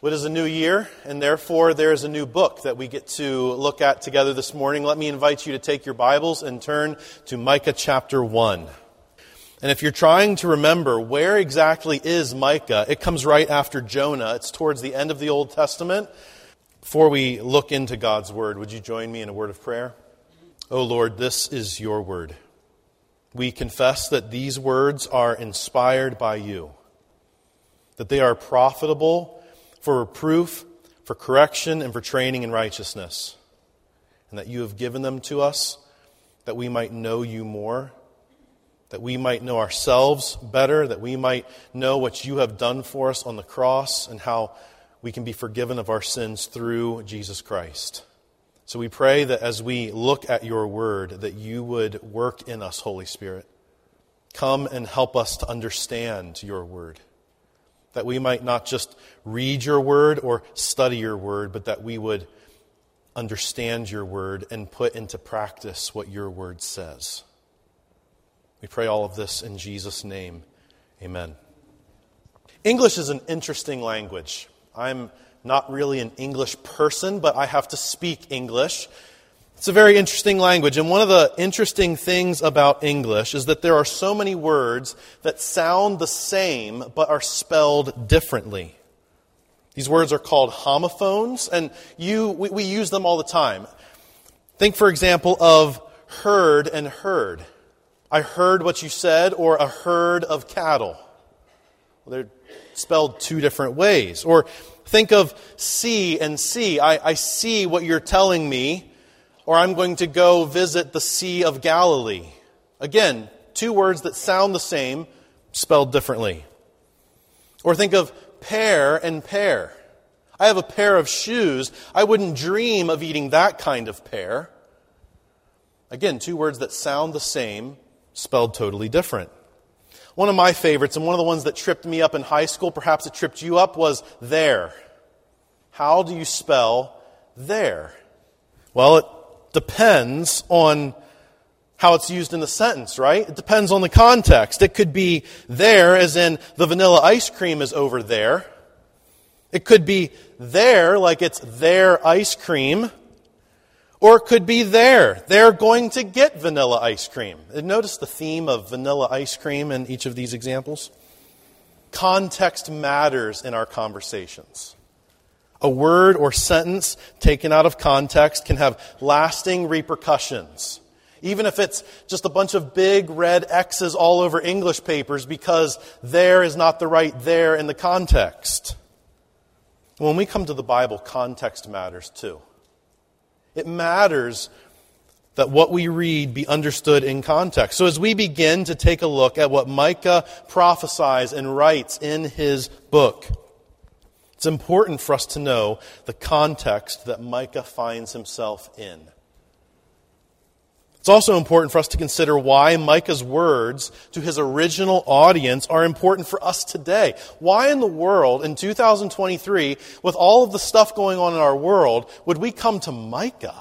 What is a new year? And therefore, there is a new book that we get to look at together this morning. Let me invite you to take your Bibles and turn to Micah chapter 1. And if you're trying to remember where exactly is Micah, it comes right after Jonah. It's towards the end of the Old Testament. Before we look into God's Word, would you join me in a word of prayer? O oh Lord, this is your Word. We confess that these words are inspired by you, that they are profitable for reproof, for correction, and for training in righteousness, and that you have given them to us that we might know you more, that we might know ourselves better, that we might know what you have done for us on the cross, and how we can be forgiven of our sins through Jesus Christ. So we pray that as we look at your word, that you would work in us, Holy Spirit. Come and help us to understand your word that we might not just read your word or study your word, but that we would understand your word and put into practice what your word says. We pray all of this in Jesus' name. Amen. English is an interesting language. I'm not really an English person, but I have to speak English. It's a very interesting language, and one of the interesting things about English is that there are so many words that sound the same but are spelled differently. These words are called homophones, and you, we, we use them all the time. Think, for example, of heard and herd. I heard what you said, or a herd of cattle. Well, they're spelled two different ways. Or think of see and sea. I, I see what you're telling me or I'm going to go visit the Sea of Galilee. Again, two words that sound the same, spelled differently. Or think of pair and pear. I have a pair of shoes. I wouldn't dream of eating that kind of pear. Again, two words that sound the same, spelled totally different. One of my favorites, and one of the ones that tripped me up in high school, perhaps it tripped you up, was there. How do you spell there? Well, it depends on how it's used in the sentence, right? It depends on the context. It could be there, as in the vanilla ice cream is over there. It could be their, like it's their ice cream. Or it could be there. They're going to get vanilla ice cream. Notice the theme of vanilla ice cream in each of these examples. Context matters in our conversations. A word or sentence taken out of context can have lasting repercussions. Even if it's just a bunch of big red X's all over English papers because there is not the right there in the context. When we come to the Bible, context matters too. It matters that what we read be understood in context. So as we begin to take a look at what Micah prophesies and writes in his book, it's important for us to know the context that Micah finds himself in. It's also important for us to consider why Micah's words to his original audience are important for us today. Why in the world, in 2023, with all of the stuff going on in our world, would we come to Micah?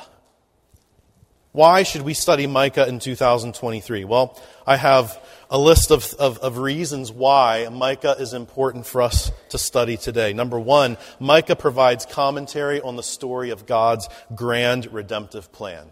Why should we study Micah in 2023? Well, I have a list of, of, of, reasons why Micah is important for us to study today. Number one, Micah provides commentary on the story of God's grand redemptive plan.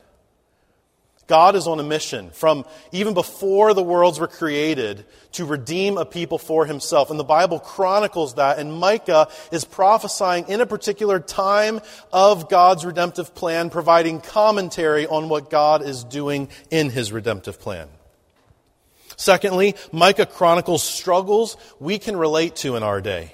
God is on a mission from even before the worlds were created to redeem a people for himself. And the Bible chronicles that, and Micah is prophesying in a particular time of God's redemptive plan, providing commentary on what God is doing in his redemptive plan. Secondly, Micah chronicles struggles we can relate to in our day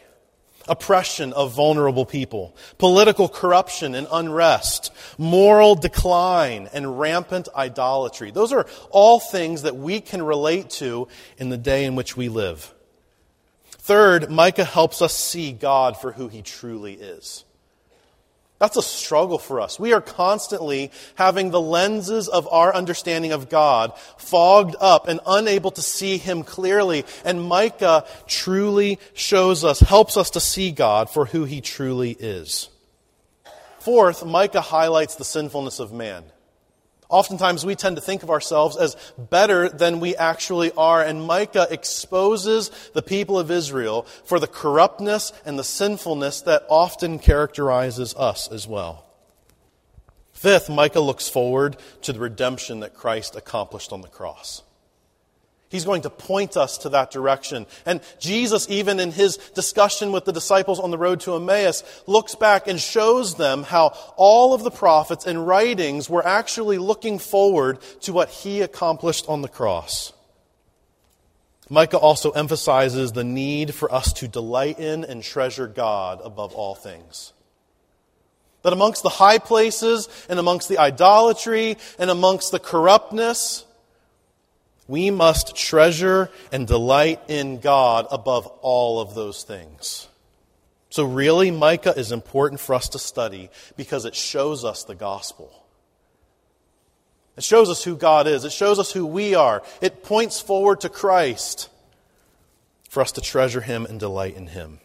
oppression of vulnerable people, political corruption and unrest, moral decline, and rampant idolatry. Those are all things that we can relate to in the day in which we live. Third, Micah helps us see God for who he truly is. That's a struggle for us. We are constantly having the lenses of our understanding of God fogged up and unable to see Him clearly. And Micah truly shows us, helps us to see God for who He truly is. Fourth, Micah highlights the sinfulness of man. Oftentimes, we tend to think of ourselves as better than we actually are, and Micah exposes the people of Israel for the corruptness and the sinfulness that often characterizes us as well. Fifth, Micah looks forward to the redemption that Christ accomplished on the cross. He's going to point us to that direction. And Jesus, even in his discussion with the disciples on the road to Emmaus, looks back and shows them how all of the prophets and writings were actually looking forward to what he accomplished on the cross. Micah also emphasizes the need for us to delight in and treasure God above all things. That amongst the high places and amongst the idolatry and amongst the corruptness, we must treasure and delight in God above all of those things. So, really, Micah is important for us to study because it shows us the gospel. It shows us who God is, it shows us who we are, it points forward to Christ for us to treasure Him and delight in Him.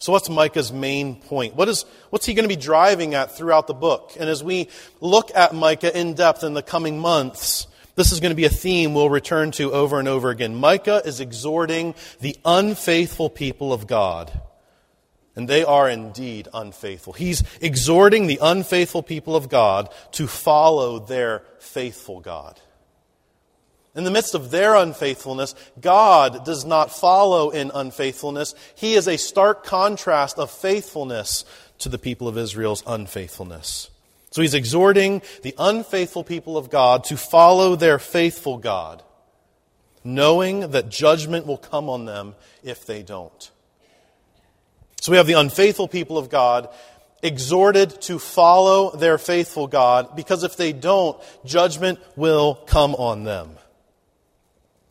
So, what's Micah's main point? What is, what's he going to be driving at throughout the book? And as we look at Micah in depth in the coming months, this is going to be a theme we'll return to over and over again. Micah is exhorting the unfaithful people of God. And they are indeed unfaithful. He's exhorting the unfaithful people of God to follow their faithful God. In the midst of their unfaithfulness, God does not follow in unfaithfulness. He is a stark contrast of faithfulness to the people of Israel's unfaithfulness. So he's exhorting the unfaithful people of God to follow their faithful God, knowing that judgment will come on them if they don't. So we have the unfaithful people of God exhorted to follow their faithful God, because if they don't, judgment will come on them.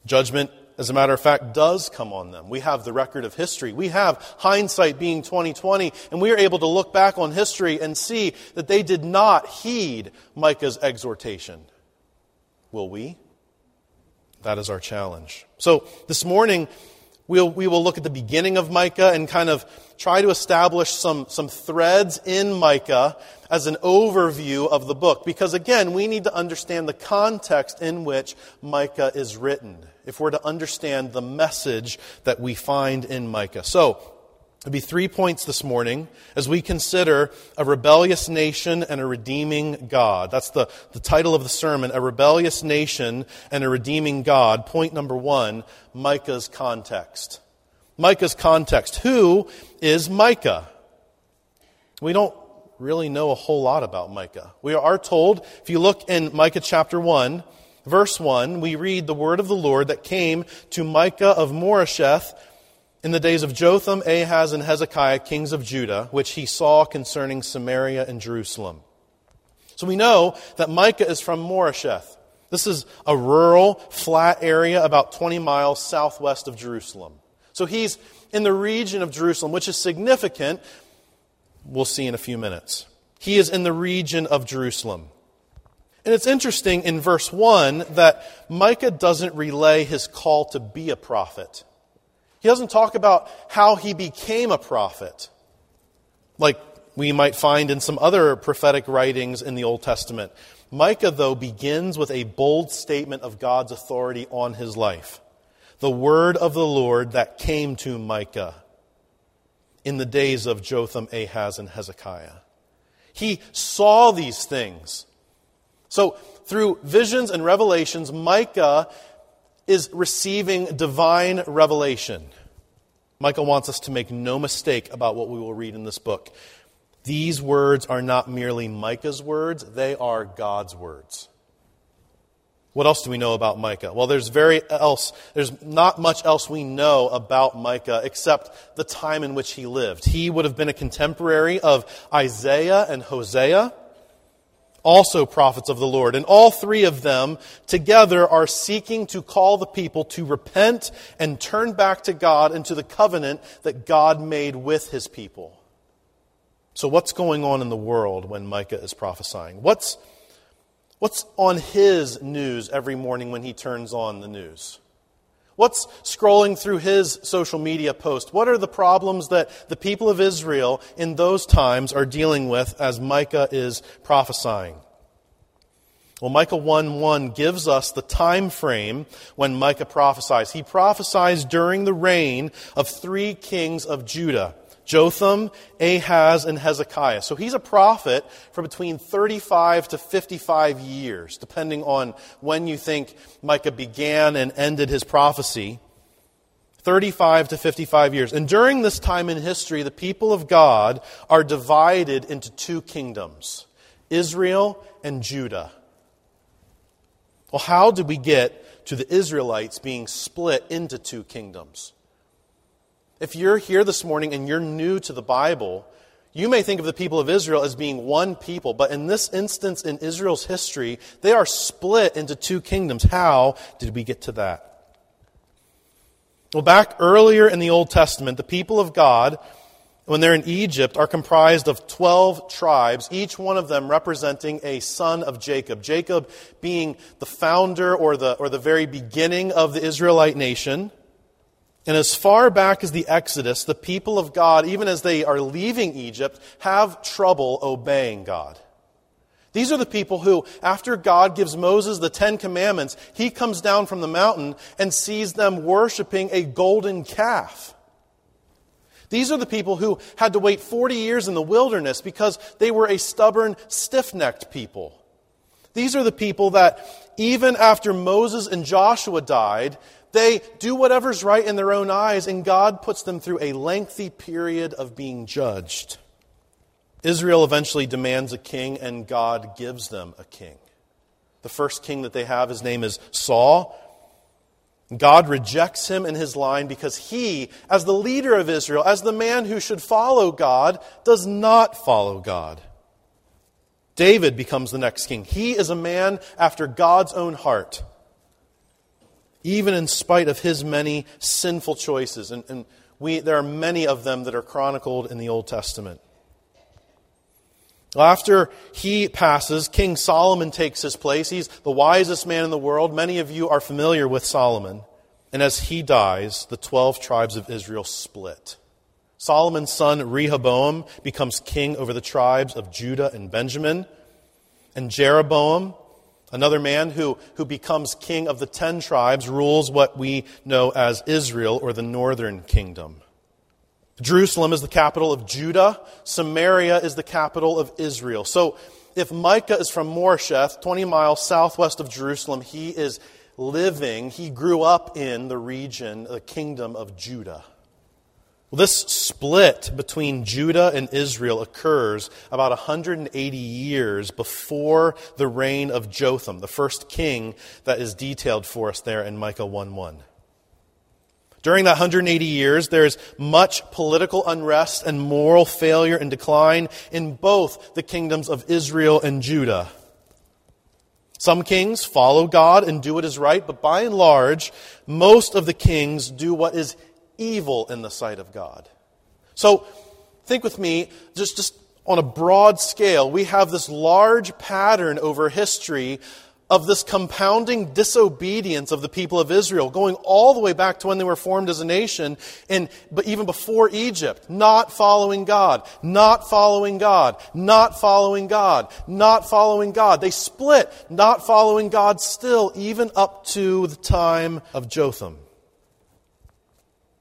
Judgment as a matter of fact, does come on them. We have the record of history. We have hindsight being 2020, and we are able to look back on history and see that they did not heed Micah's exhortation. Will we? That is our challenge. So this morning, we'll, we will look at the beginning of Micah and kind of try to establish some, some threads in Micah as an overview of the book. Because again, we need to understand the context in which Micah is written if we're to understand the message that we find in Micah. So, There'll be three points this morning as we consider a rebellious nation and a redeeming God. That's the, the title of the sermon, A Rebellious Nation and a Redeeming God. Point number one, Micah's context. Micah's context. Who is Micah? We don't really know a whole lot about Micah. We are told, if you look in Micah chapter 1, verse 1, we read the word of the Lord that came to Micah of Moresheth in the days of Jotham, Ahaz, and Hezekiah, kings of Judah, which he saw concerning Samaria and Jerusalem. So we know that Micah is from Moresheth. This is a rural, flat area about 20 miles southwest of Jerusalem. So he's in the region of Jerusalem, which is significant. We'll see in a few minutes. He is in the region of Jerusalem. And it's interesting in verse 1 that Micah doesn't relay his call to be a prophet. He doesn't talk about how he became a prophet, like we might find in some other prophetic writings in the Old Testament. Micah, though, begins with a bold statement of God's authority on his life. The word of the Lord that came to Micah in the days of Jotham, Ahaz, and Hezekiah. He saw these things. So, through visions and revelations, Micah is receiving divine revelation. Micah wants us to make no mistake about what we will read in this book. These words are not merely Micah's words, they are God's words. What else do we know about Micah? Well, there's very else, there's not much else we know about Micah except the time in which he lived. He would have been a contemporary of Isaiah and Hosea also prophets of the Lord. And all three of them together are seeking to call the people to repent and turn back to God and to the covenant that God made with his people. So, what's going on in the world when Micah is prophesying? What's, what's on his news every morning when he turns on the news? What's scrolling through his social media post? What are the problems that the people of Israel in those times are dealing with as Micah is prophesying? Well, Micah 1 1 gives us the time frame when Micah prophesies. He prophesies during the reign of three kings of Judah Jotham, Ahaz, and Hezekiah. So he's a prophet for between 35 to 55 years, depending on when you think Micah began and ended his prophecy. 35 to 55 years. And during this time in history, the people of God are divided into two kingdoms Israel and Judah. Well, how did we get to the Israelites being split into two kingdoms? If you're here this morning and you're new to the Bible, you may think of the people of Israel as being one people, but in this instance in Israel's history, they are split into two kingdoms. How did we get to that? Well, back earlier in the Old Testament, the people of God, when they're in Egypt, are comprised of 12 tribes, each one of them representing a son of Jacob. Jacob being the founder or the, or the very beginning of the Israelite nation. And as far back as the Exodus, the people of God, even as they are leaving Egypt, have trouble obeying God. These are the people who, after God gives Moses the Ten Commandments, he comes down from the mountain and sees them worshiping a golden calf. These are the people who had to wait 40 years in the wilderness because they were a stubborn, stiff necked people. These are the people that, even after Moses and Joshua died, they do whatever's right in their own eyes, and God puts them through a lengthy period of being judged. Israel eventually demands a king, and God gives them a king. The first king that they have, his name is Saul. God rejects him and his line because he, as the leader of Israel, as the man who should follow God, does not follow God. David becomes the next king. He is a man after God's own heart even in spite of his many sinful choices. And, and we, there are many of them that are chronicled in the Old Testament. After he passes, King Solomon takes his place. He's the wisest man in the world. Many of you are familiar with Solomon. And as he dies, the 12 tribes of Israel split. Solomon's son Rehoboam becomes king over the tribes of Judah and Benjamin. And Jeroboam Another man who, who becomes king of the ten tribes rules what we know as Israel or the northern kingdom. Jerusalem is the capital of Judah. Samaria is the capital of Israel. So if Micah is from Moresheth, 20 miles southwest of Jerusalem, he is living, he grew up in the region, the kingdom of Judah. Well, this split between Judah and Israel occurs about 180 years before the reign of Jotham, the first king that is detailed for us there in Micah 1 1. During that 180 years, there is much political unrest and moral failure and decline in both the kingdoms of Israel and Judah. Some kings follow God and do what is right, but by and large, most of the kings do what is evil in the sight of God. So, think with me, just, just on a broad scale, we have this large pattern over history of this compounding disobedience of the people of Israel, going all the way back to when they were formed as a nation, and but even before Egypt, not following God, not following God, not following God, not following God. They split, not following God still, even up to the time of Jotham.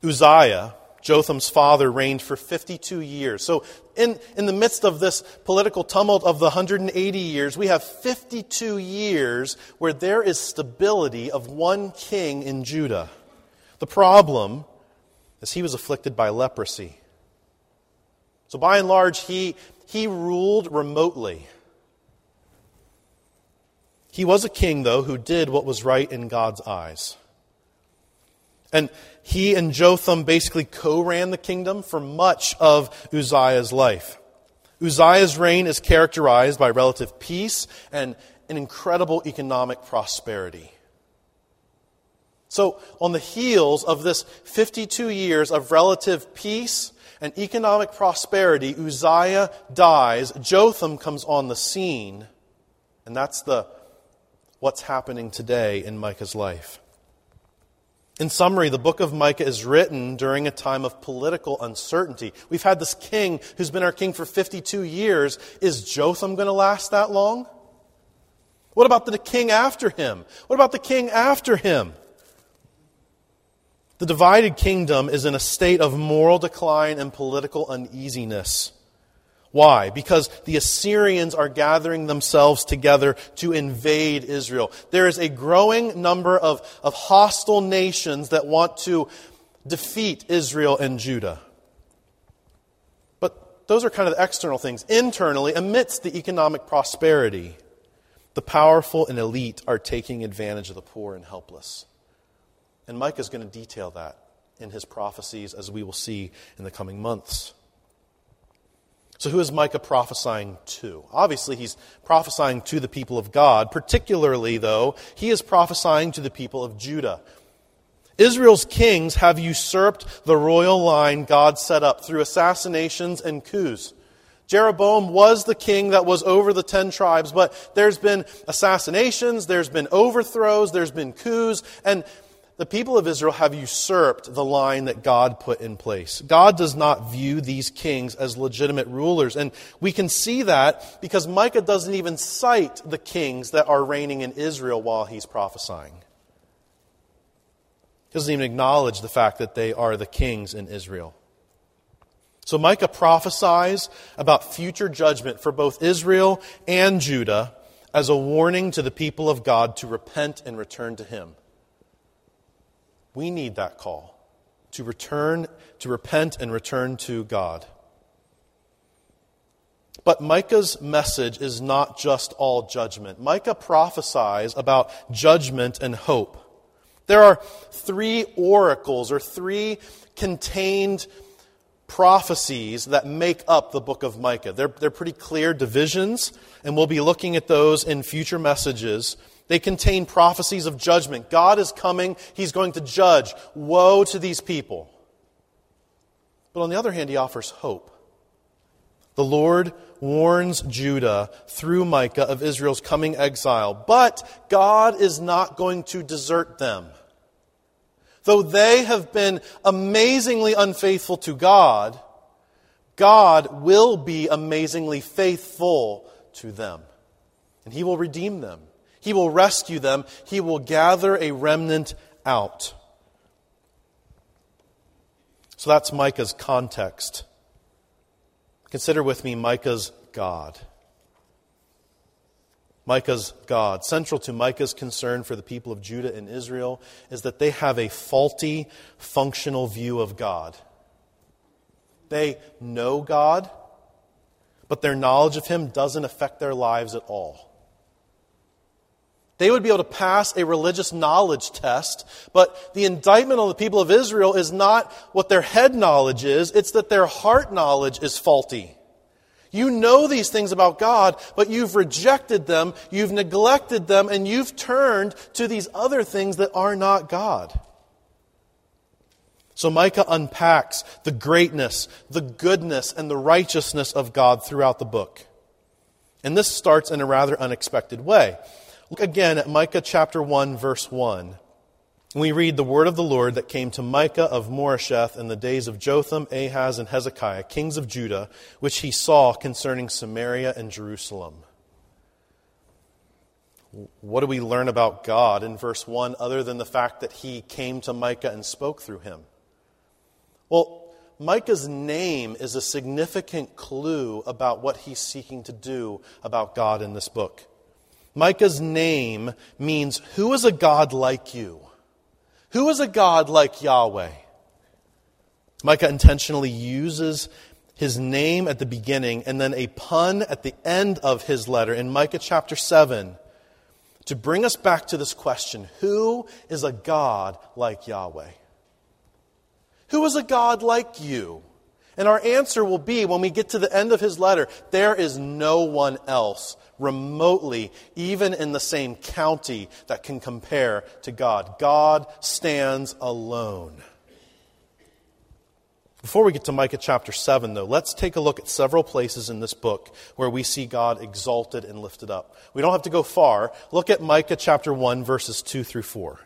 Uzziah, Jotham's father, reigned for 52 years. So, in, in the midst of this political tumult of the 180 years, we have 52 years where there is stability of one king in Judah. The problem is he was afflicted by leprosy. So, by and large, he, he ruled remotely. He was a king, though, who did what was right in God's eyes. And he and Jotham basically co ran the kingdom for much of Uzziah's life. Uzziah's reign is characterized by relative peace and an incredible economic prosperity. So, on the heels of this 52 years of relative peace and economic prosperity, Uzziah dies, Jotham comes on the scene, and that's the what's happening today in Micah's life. In summary, the book of Micah is written during a time of political uncertainty. We've had this king who's been our king for 52 years. Is Jotham going to last that long? What about the king after him? What about the king after him? The divided kingdom is in a state of moral decline and political uneasiness. Why? Because the Assyrians are gathering themselves together to invade Israel. There is a growing number of, of hostile nations that want to defeat Israel and Judah. But those are kind of the external things. Internally, amidst the economic prosperity, the powerful and elite are taking advantage of the poor and helpless. And Micah is going to detail that in his prophecies, as we will see in the coming months. So, who is Micah prophesying to? Obviously, he's prophesying to the people of God. Particularly, though, he is prophesying to the people of Judah. Israel's kings have usurped the royal line God set up through assassinations and coups. Jeroboam was the king that was over the ten tribes, but there's been assassinations, there's been overthrows, there's been coups, and the people of Israel have usurped the line that God put in place. God does not view these kings as legitimate rulers. And we can see that because Micah doesn't even cite the kings that are reigning in Israel while he's prophesying. He doesn't even acknowledge the fact that they are the kings in Israel. So Micah prophesies about future judgment for both Israel and Judah as a warning to the people of God to repent and return to him. We need that call to return, to repent and return to God. But Micah's message is not just all judgment. Micah prophesies about judgment and hope. There are three oracles or three contained prophecies that make up the book of Micah. They're, they're pretty clear divisions, and we'll be looking at those in future messages. They contain prophecies of judgment. God is coming, He's going to judge. Woe to these people. But on the other hand, He offers hope. The Lord warns Judah through Micah of Israel's coming exile, but God is not going to desert them. Though they have been amazingly unfaithful to God, God will be amazingly faithful to them, and He will redeem them. He will rescue them. He will gather a remnant out. So that's Micah's context. Consider with me Micah's God. Micah's God. Central to Micah's concern for the people of Judah and Israel is that they have a faulty, functional view of God. They know God, but their knowledge of Him doesn't affect their lives at all. They would be able to pass a religious knowledge test, but the indictment on the people of Israel is not what their head knowledge is, it's that their heart knowledge is faulty. You know these things about God, but you've rejected them, you've neglected them, and you've turned to these other things that are not God. So Micah unpacks the greatness, the goodness, and the righteousness of God throughout the book. And this starts in a rather unexpected way. Look again at Micah chapter 1, verse 1. We read the word of the Lord that came to Micah of Moresheth in the days of Jotham, Ahaz, and Hezekiah, kings of Judah, which he saw concerning Samaria and Jerusalem. What do we learn about God in verse 1 other than the fact that he came to Micah and spoke through him? Well, Micah's name is a significant clue about what he's seeking to do about God in this book. Micah's name means, Who is a God like you? Who is a God like Yahweh? Micah intentionally uses his name at the beginning and then a pun at the end of his letter in Micah chapter 7 to bring us back to this question Who is a God like Yahweh? Who is a God like you? And our answer will be when we get to the end of his letter there is no one else remotely, even in the same county, that can compare to God. God stands alone. Before we get to Micah chapter 7, though, let's take a look at several places in this book where we see God exalted and lifted up. We don't have to go far. Look at Micah chapter 1, verses 2 through 4.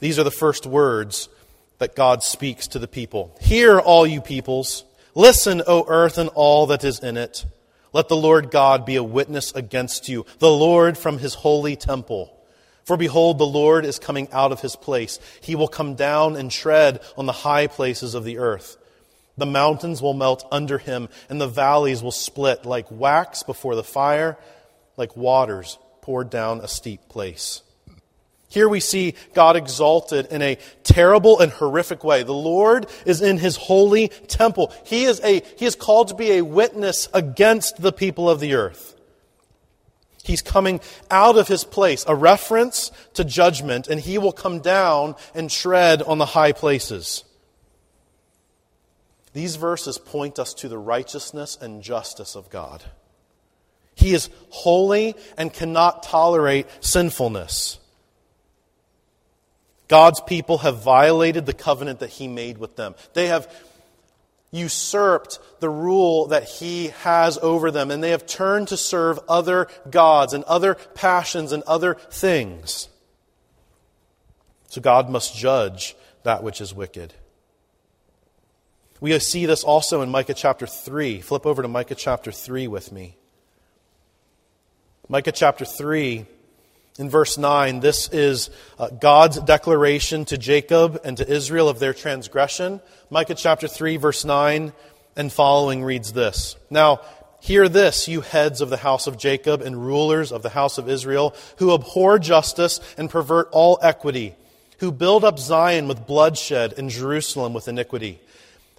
These are the first words that God speaks to the people. Hear, all you peoples. Listen, O earth, and all that is in it. Let the Lord God be a witness against you, the Lord from his holy temple. For behold, the Lord is coming out of his place. He will come down and tread on the high places of the earth. The mountains will melt under him, and the valleys will split like wax before the fire, like waters poured down a steep place. Here we see God exalted in a terrible and horrific way. The Lord is in his holy temple. He is, a, he is called to be a witness against the people of the earth. He's coming out of his place, a reference to judgment, and he will come down and tread on the high places. These verses point us to the righteousness and justice of God. He is holy and cannot tolerate sinfulness. God's people have violated the covenant that He made with them. They have usurped the rule that He has over them, and they have turned to serve other gods and other passions and other things. So God must judge that which is wicked. We see this also in Micah chapter 3. Flip over to Micah chapter 3 with me. Micah chapter 3 in verse 9, this is uh, God's declaration to Jacob and to Israel of their transgression. Micah chapter 3, verse 9 and following reads this Now, hear this, you heads of the house of Jacob and rulers of the house of Israel, who abhor justice and pervert all equity, who build up Zion with bloodshed and Jerusalem with iniquity.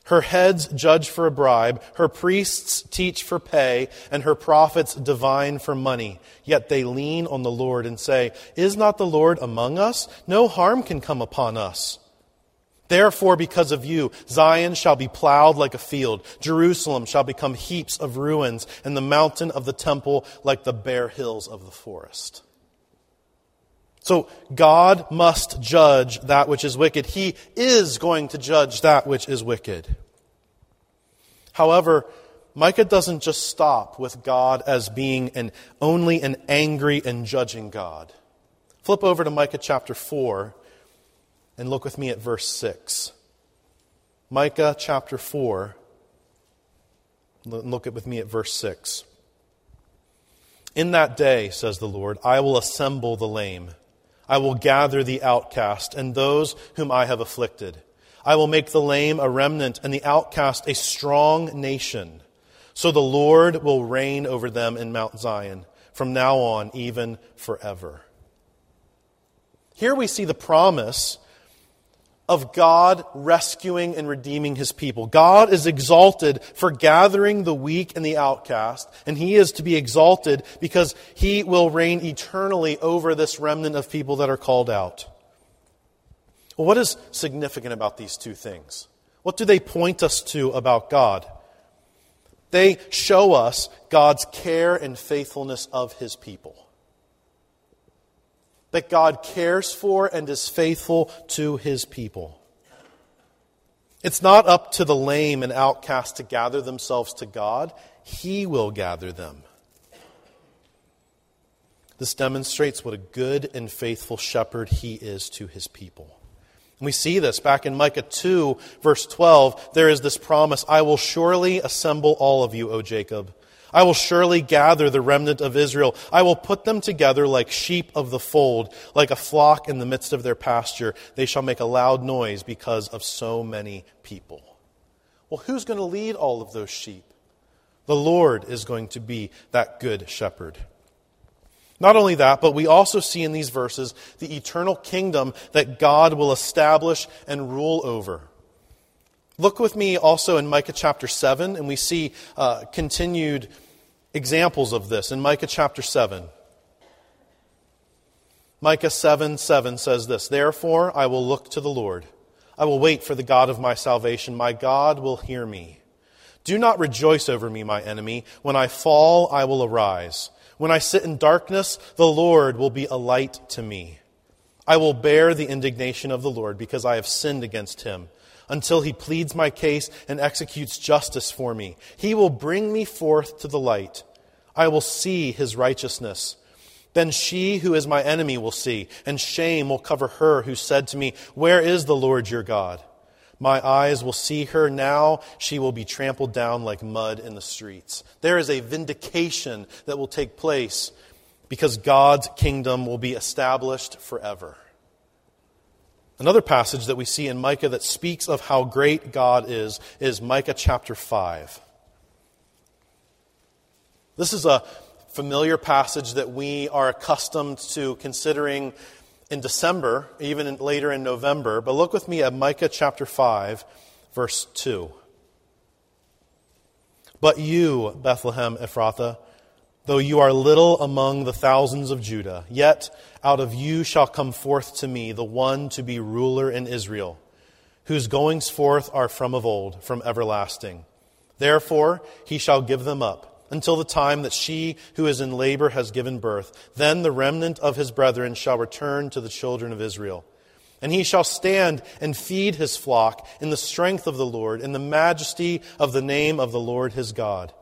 Her heads judge for a bribe, her priests teach for pay, and her prophets divine for money. Yet they lean on the Lord and say, Is not the Lord among us? No harm can come upon us. Therefore, because of you, Zion shall be plowed like a field, Jerusalem shall become heaps of ruins, and the mountain of the temple like the bare hills of the forest. So God must judge that which is wicked. He is going to judge that which is wicked. However, Micah doesn't just stop with God as being an, only an angry and judging God. Flip over to Micah chapter 4 and look with me at verse 6. Micah chapter 4, look at with me at verse 6. In that day, says the Lord, I will assemble the lame I will gather the outcast and those whom I have afflicted. I will make the lame a remnant and the outcast a strong nation. So the Lord will reign over them in Mount Zion from now on, even forever. Here we see the promise of God rescuing and redeeming his people. God is exalted for gathering the weak and the outcast, and he is to be exalted because he will reign eternally over this remnant of people that are called out. Well, what is significant about these two things? What do they point us to about God? They show us God's care and faithfulness of his people that God cares for and is faithful to his people. It's not up to the lame and outcast to gather themselves to God, he will gather them. This demonstrates what a good and faithful shepherd he is to his people. we see this back in Micah 2, verse 12. There is this promise I will surely assemble all of you, O Jacob I will surely gather the remnant of Israel. I will put them together like sheep of the fold, like a flock in the midst of their pasture. They shall make a loud noise because of so many people. Well, who's going to lead all of those sheep? The Lord is going to be that good shepherd. Not only that, but we also see in these verses the eternal kingdom that God will establish and rule over. Look with me also in Micah chapter 7, and we see uh, continued examples of this in Micah chapter 7. Micah 7 7 says this Therefore I will look to the Lord. I will wait for the God of my salvation. My God will hear me. Do not rejoice over me, my enemy. When I fall, I will arise. When I sit in darkness, the Lord will be a light to me. I will bear the indignation of the Lord because I have sinned against him until he pleads my case and executes justice for me. He will bring me forth to the light. I will see his righteousness. Then she who is my enemy will see, and shame will cover her who said to me, Where is the Lord your God? My eyes will see her. Now she will be trampled down like mud in the streets. There is a vindication that will take place because God's kingdom will be established forever. Another passage that we see in Micah that speaks of how great God is is Micah chapter 5. This is a familiar passage that we are accustomed to considering in December, even in, later in November. But look with me at Micah chapter 5, verse 2. But you, Bethlehem Ephrathah, though you are little among the thousands of Judah, yet out of you shall come forth to me the one to be ruler in Israel, whose goings forth are from of old, from everlasting. Therefore he shall give them up until the time that she who is in labor has given birth. Then the remnant of his brethren shall return to the children of Israel. And he shall stand and feed his flock in the strength of the Lord, in the majesty of the name of the Lord his God.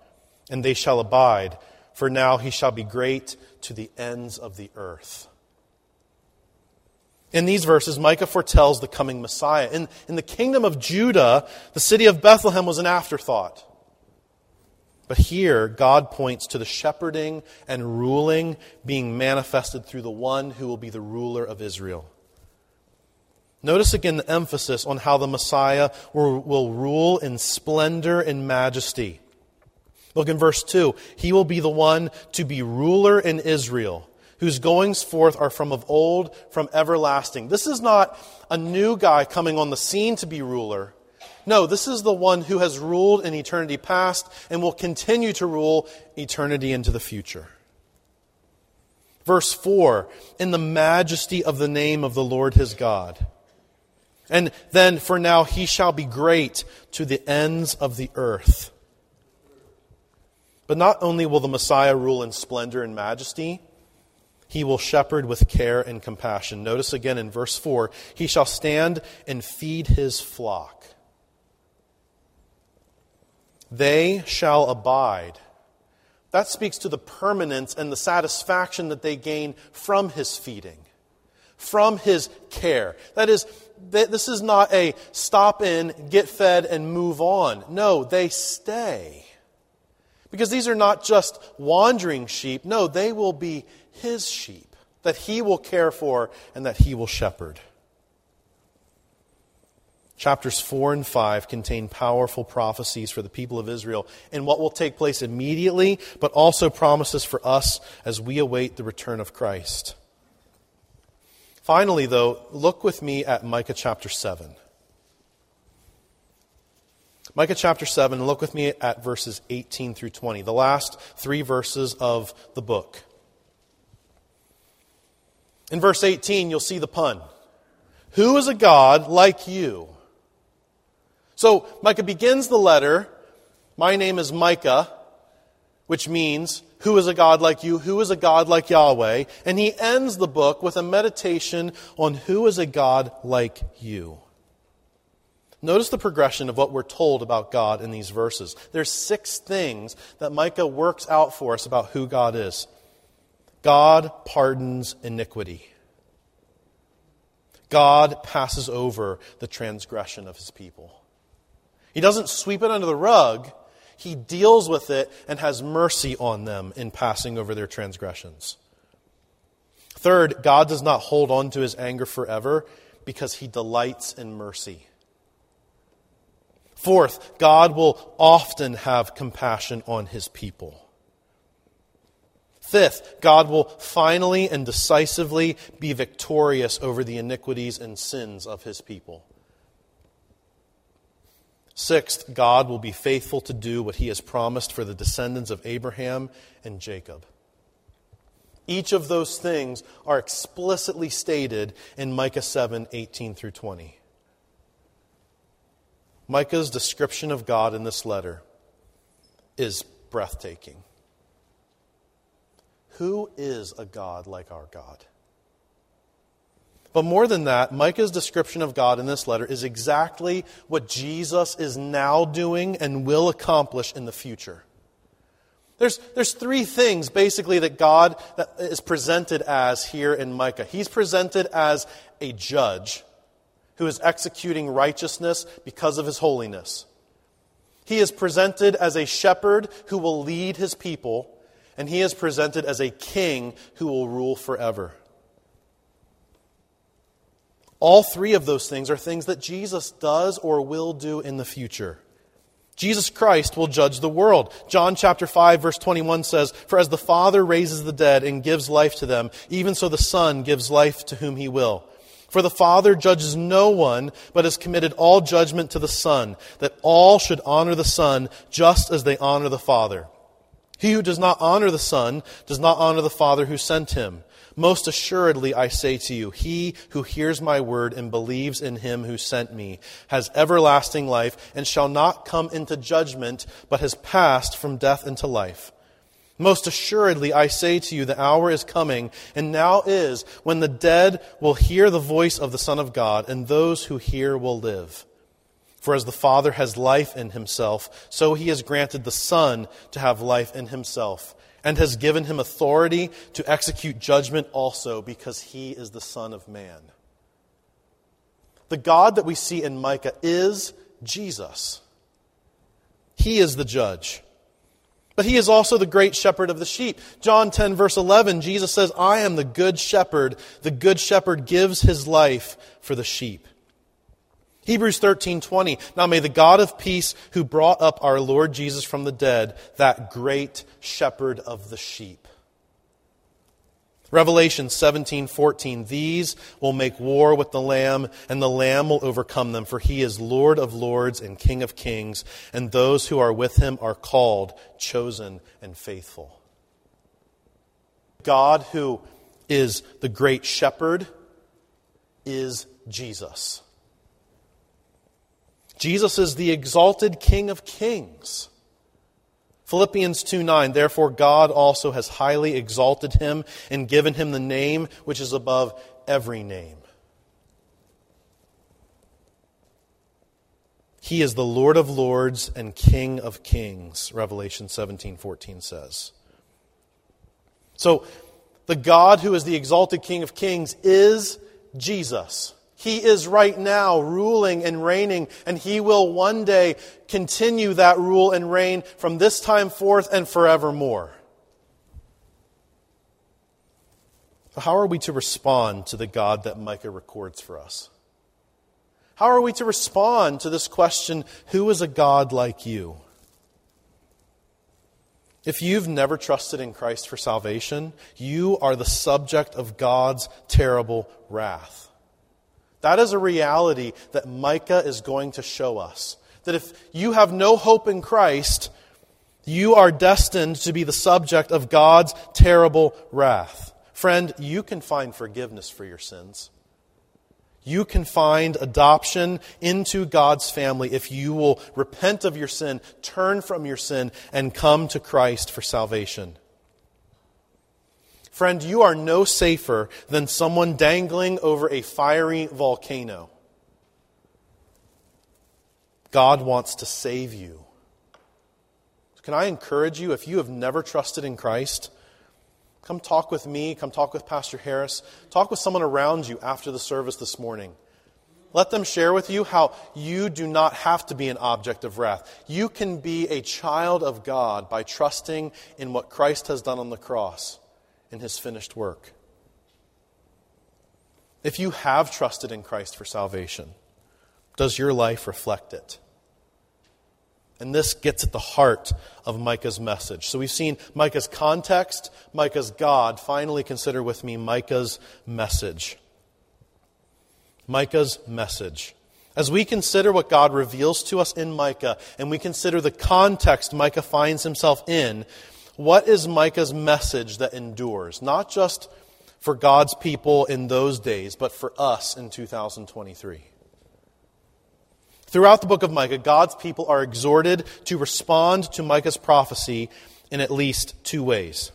And they shall abide, for now he shall be great to the ends of the earth. In these verses, Micah foretells the coming Messiah. In, in the kingdom of Judah, the city of Bethlehem was an afterthought. But here, God points to the shepherding and ruling being manifested through the one who will be the ruler of Israel. Notice again the emphasis on how the Messiah will, will, rule in splendor and majesty. Look in verse 2. He will be the one to be ruler in Israel, whose goings forth are from of old, from everlasting. This is not a new guy coming on the scene to be ruler. No, this is the one who has ruled in eternity past and will continue to rule eternity into the future. Verse 4 In the majesty of the name of the Lord his God. And then, for now, he shall be great to the ends of the earth. But not only will the Messiah rule in splendor and majesty, he will shepherd with care and compassion. Notice again in verse 4 he shall stand and feed his flock. They shall abide. That speaks to the permanence and the satisfaction that they gain from his feeding, from his care. That is, this is not a stop in, get fed, and move on. No, they stay. Because these are not just wandering sheep. No, they will be his sheep that he will care for and that he will shepherd. Chapters 4 and 5 contain powerful prophecies for the people of Israel and what will take place immediately, but also promises for us as we await the return of Christ. Finally, though, look with me at Micah chapter 7. Micah chapter 7, look with me at verses 18 through 20, the last three verses of the book. In verse 18, you'll see the pun. Who is a God like you? So Micah begins the letter, My name is Micah, which means, Who is a God like you? Who is a God like Yahweh? And he ends the book with a meditation on who is a God like you. Notice the progression of what we're told about God in these verses. There's six things that Micah works out for us about who God is. God pardons iniquity. God passes over the transgression of his people. He doesn't sweep it under the rug. He deals with it and has mercy on them in passing over their transgressions. Third, God does not hold on to his anger forever because he delights in mercy. Fourth, God will often have compassion on his people. Fifth, God will finally and decisively be victorious over the iniquities and sins of his people. Sixth, God will be faithful to do what he has promised for the descendants of Abraham and Jacob. Each of those things are explicitly stated in Micah 7 18 through 20. Micah's description of God in this letter is breathtaking. Who is a God like our God? But more than that, Micah's description of God in this letter is exactly what Jesus is now doing and will accomplish in the future. There's, there's three things basically that God is presented as here in Micah. He's presented as a judge who is executing righteousness because of his holiness. He is presented as a shepherd who will lead his people, and he is presented as a king who will rule forever. All three of those things are things that Jesus does or will do in the future. Jesus Christ will judge the world. John chapter 5 verse 21 says, For as the Father raises the dead and gives life to them, even so the Son gives life to whom he will. For the Father judges no one, but has committed all judgment to the Son, that all should honor the Son just as they honor the Father. He who does not honor the Son does not honor the Father who sent him. Most assuredly, I say to you, he who hears my word and believes in him who sent me has everlasting life and shall not come into judgment, but has passed from death into life. Most assuredly, I say to you, the hour is coming, and now is, when the dead will hear the voice of the Son of God, and those who hear will live. For as the Father has life in himself, so he has granted the Son to have life in himself, and has given him authority to execute judgment also, because he is the Son of Man. The God that we see in Micah is Jesus. He is the judge. But he is also the great shepherd of the sheep. John 10, verse 11, Jesus says, I am the good shepherd. The good shepherd gives his life for the sheep. Hebrews 13:20 Now may the God of peace who brought up our Lord Jesus from the dead that great shepherd of the sheep Revelation 17:14 These will make war with the lamb and the lamb will overcome them for he is Lord of lords and King of kings and those who are with him are called chosen and faithful. God who is the great shepherd is Jesus. Jesus is the exalted King of kings. Philippians 2 9, therefore God also has highly exalted him and given him the name which is above every name. He is the Lord of lords and King of kings, Revelation 17 14 says. So, the God who is the exalted King of kings is Jesus. He is right now ruling and reigning, and He will one day continue that rule and reign from this time forth and forevermore. So how are we to respond to the God that Micah records for us? How are we to respond to this question who is a God like you? If you've never trusted in Christ for salvation, you are the subject of God's terrible wrath. That is a reality that Micah is going to show us. That if you have no hope in Christ, you are destined to be the subject of God's terrible wrath. Friend, you can find forgiveness for your sins. You can find adoption into God's family if you will repent of your sin, turn from your sin, and come to Christ for salvation. Friend, you are no safer than someone dangling over a fiery volcano. God wants to save you. Can I encourage you, if you have never trusted in Christ, come talk with me, come talk with Pastor Harris, talk with someone around you after the service this morning. Let them share with you how you do not have to be an object of wrath. You can be a child of God by trusting in what Christ has done on the cross in his finished work. If you have trusted in Christ for salvation, does your life reflect it? And this gets at the heart of Micah's message. So we've seen Micah's context, Micah's God. Finally, consider with me Micah's message. Micah's message. As we consider what God reveals to us in Micah, and we consider the context Micah finds himself in, what is Micah's message that endures? Not just for God's people in those days, but for us in 2023. Throughout the book of Micah, God's people are exhorted to respond to Micah's prophecy in at least two ways.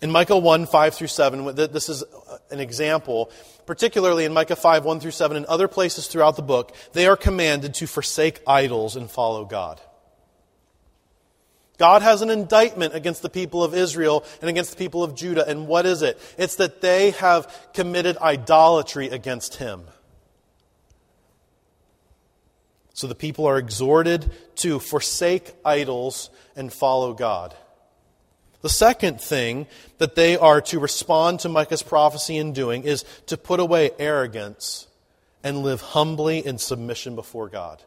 In Micah 1, 5 through 7, this is an example, particularly in Micah 5, 1 through 7, and other places throughout the book, they are commanded to forsake idols and follow God. God has an indictment against the people of Israel and against the people of Judah. And what is it? It's that they have committed idolatry against him. So the people are exhorted to forsake idols and follow God. The second thing that they are to respond to Micah's prophecy in doing is to put away arrogance and live humbly in submission before God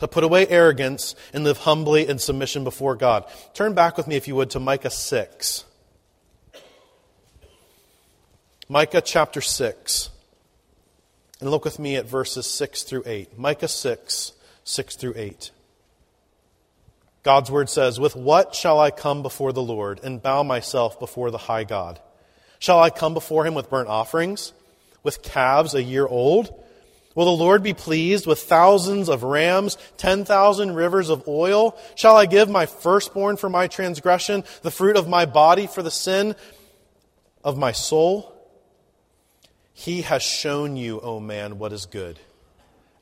to put away arrogance and live humbly in submission before God. Turn back with me, if you would, to Micah 6. Micah chapter 6. And look with me at verses 6 through 8. Micah 6, 6 through 8. God's word says, With what shall I come before the Lord and bow myself before the high God? Shall I come before him with burnt offerings, with calves a year old? Will the Lord be pleased with thousands of rams, 10,000 rivers of oil? Shall I give my firstborn for my transgression, the fruit of my body for the sin of my soul? He has shown you, O man, what is good.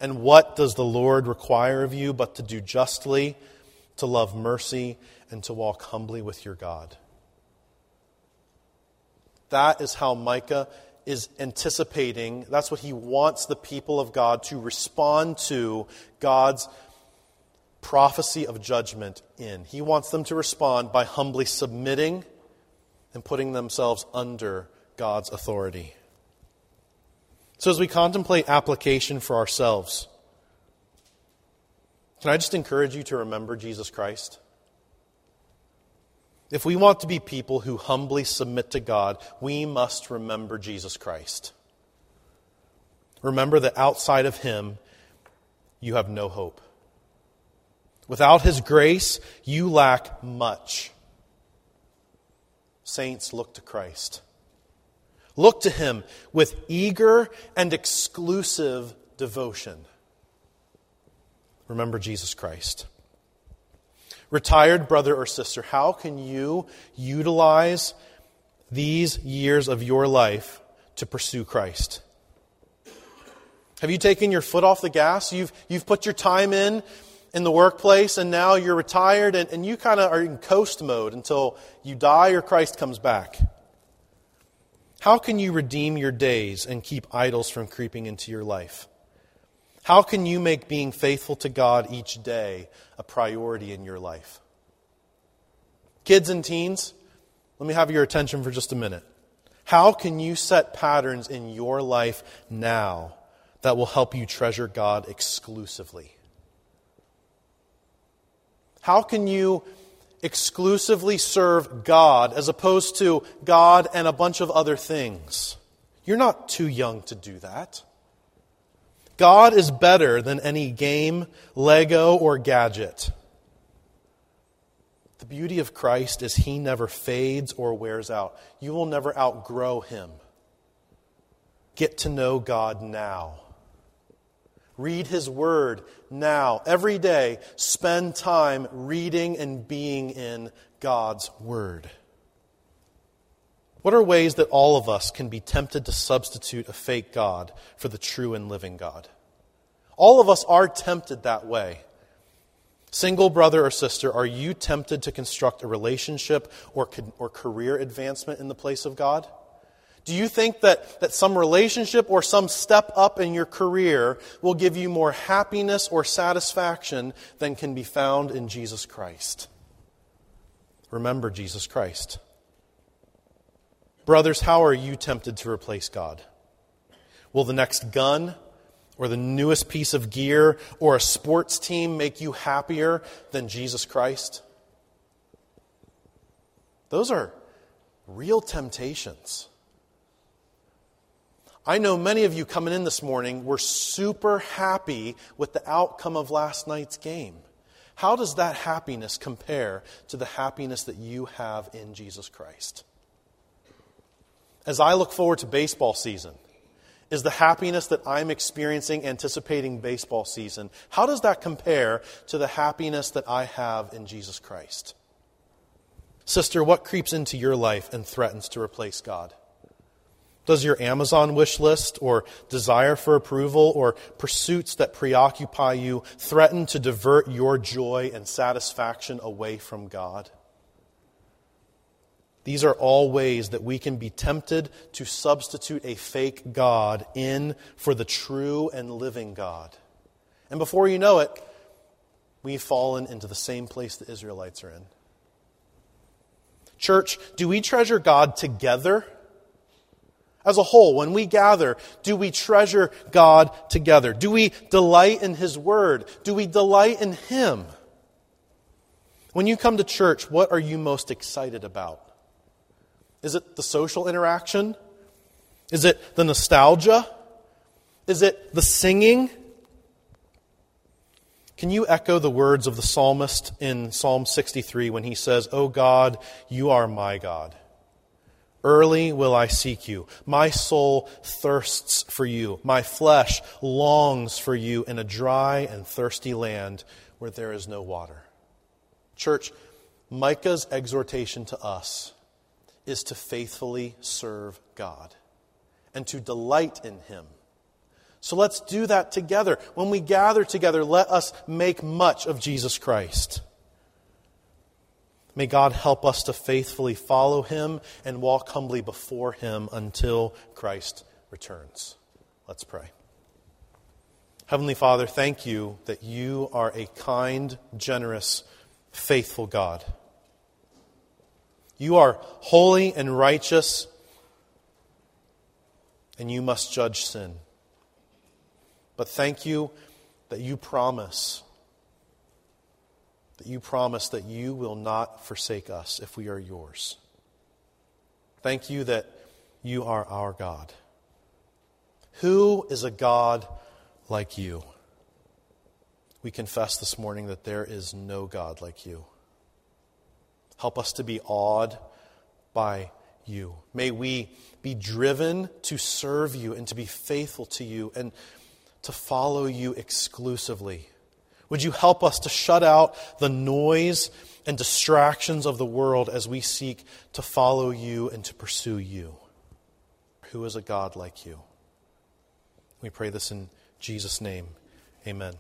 And what does the Lord require of you but to do justly, to love mercy, and to walk humbly with your God? That is how Micah is anticipating, that's what he wants the people of God to respond to God's prophecy of judgment in. He wants them to respond by humbly submitting and putting themselves under God's authority. So, as we contemplate application for ourselves, can I just encourage you to remember Jesus Christ? If we want to be people who humbly submit to God, we must remember Jesus Christ. Remember that outside of Him, you have no hope. Without His grace, you lack much. Saints, look to Christ. Look to Him with eager and exclusive devotion. Remember Jesus Christ. Retired brother or sister, how can you utilize these years of your life to pursue Christ? Have you taken your foot off the gas? You've, you've put your time in in the workplace and now you're retired and, and you kind of are in coast mode until you die or Christ comes back. How can you redeem your days and keep idols from creeping into your life? How can you make being faithful to God each day a priority in your life? Kids and teens, let me have your attention for just a minute. How can you set patterns in your life now that will help you treasure God exclusively? How can you exclusively serve God as opposed to God and a bunch of other things? You're not too young to do that. God is better than any game, Lego, or gadget. The beauty of Christ is he never fades or wears out. You will never outgrow him. Get to know God now. Read his word now. Every day, spend time reading and being in God's word. What are ways that all of us can be tempted to substitute a fake God for the true and living God? All of us are tempted that way. Single brother or sister, are you tempted to construct a relationship or, or career advancement in the place of God? Do you think that, that some relationship or some step up in your career will give you more happiness or satisfaction than can be found in Jesus Christ? Remember Jesus Christ. Brothers, how are you tempted to replace God? Will the next gun or the newest piece of gear or a sports team make you happier than Jesus Christ? Those are real temptations. I know many of you coming in this morning were super happy with the outcome of last night's game. How does that happiness compare to the happiness that you have in Jesus Christ? As I look forward to baseball season, is the happiness that I'm experiencing anticipating baseball season, how does that compare to the happiness that I have in Jesus Christ? Sister, what creeps into your life and threatens to replace God? Does your Amazon wish list or desire for approval or pursuits that preoccupy you threaten to divert your joy and satisfaction away from God? These are all ways that we can be tempted to substitute a fake God in for the true and living God. And before you know it, we've fallen into the same place the Israelites are in. Church, do we treasure God together? As a whole, when we gather, do we treasure God together? Do we delight in His Word? Do we delight in Him? When you come to church, what are you most excited about? Is it the social interaction? Is it the nostalgia? Is it the singing? Can you echo the words of the psalmist in Psalm 63 when he says, O God, you are my God? Early will I seek you. My soul thirsts for you. My flesh longs for you in a dry and thirsty land where there is no water. Church, Micah's exhortation to us is to faithfully serve God and to delight in Him. So let's do that together. When we gather together, let us make much of Jesus Christ. May God help us to faithfully follow Him and walk humbly before Him until Christ returns. Let's pray. Heavenly Father, thank you that you are a kind, generous, faithful God. You are holy and righteous, and you must judge sin. But thank you that you promise that you promise that you will not forsake us if we are yours. Thank you that you are our God. Who is a God like you? We confess this morning that there is no God like you. Help us to be awed by you. May we be driven to serve you and to be faithful to you and to follow you exclusively. Would you help us to shut out the noise and distractions of the world as we seek to follow you and to pursue you? Who is a God like you? We pray this in Jesus' name. Amen.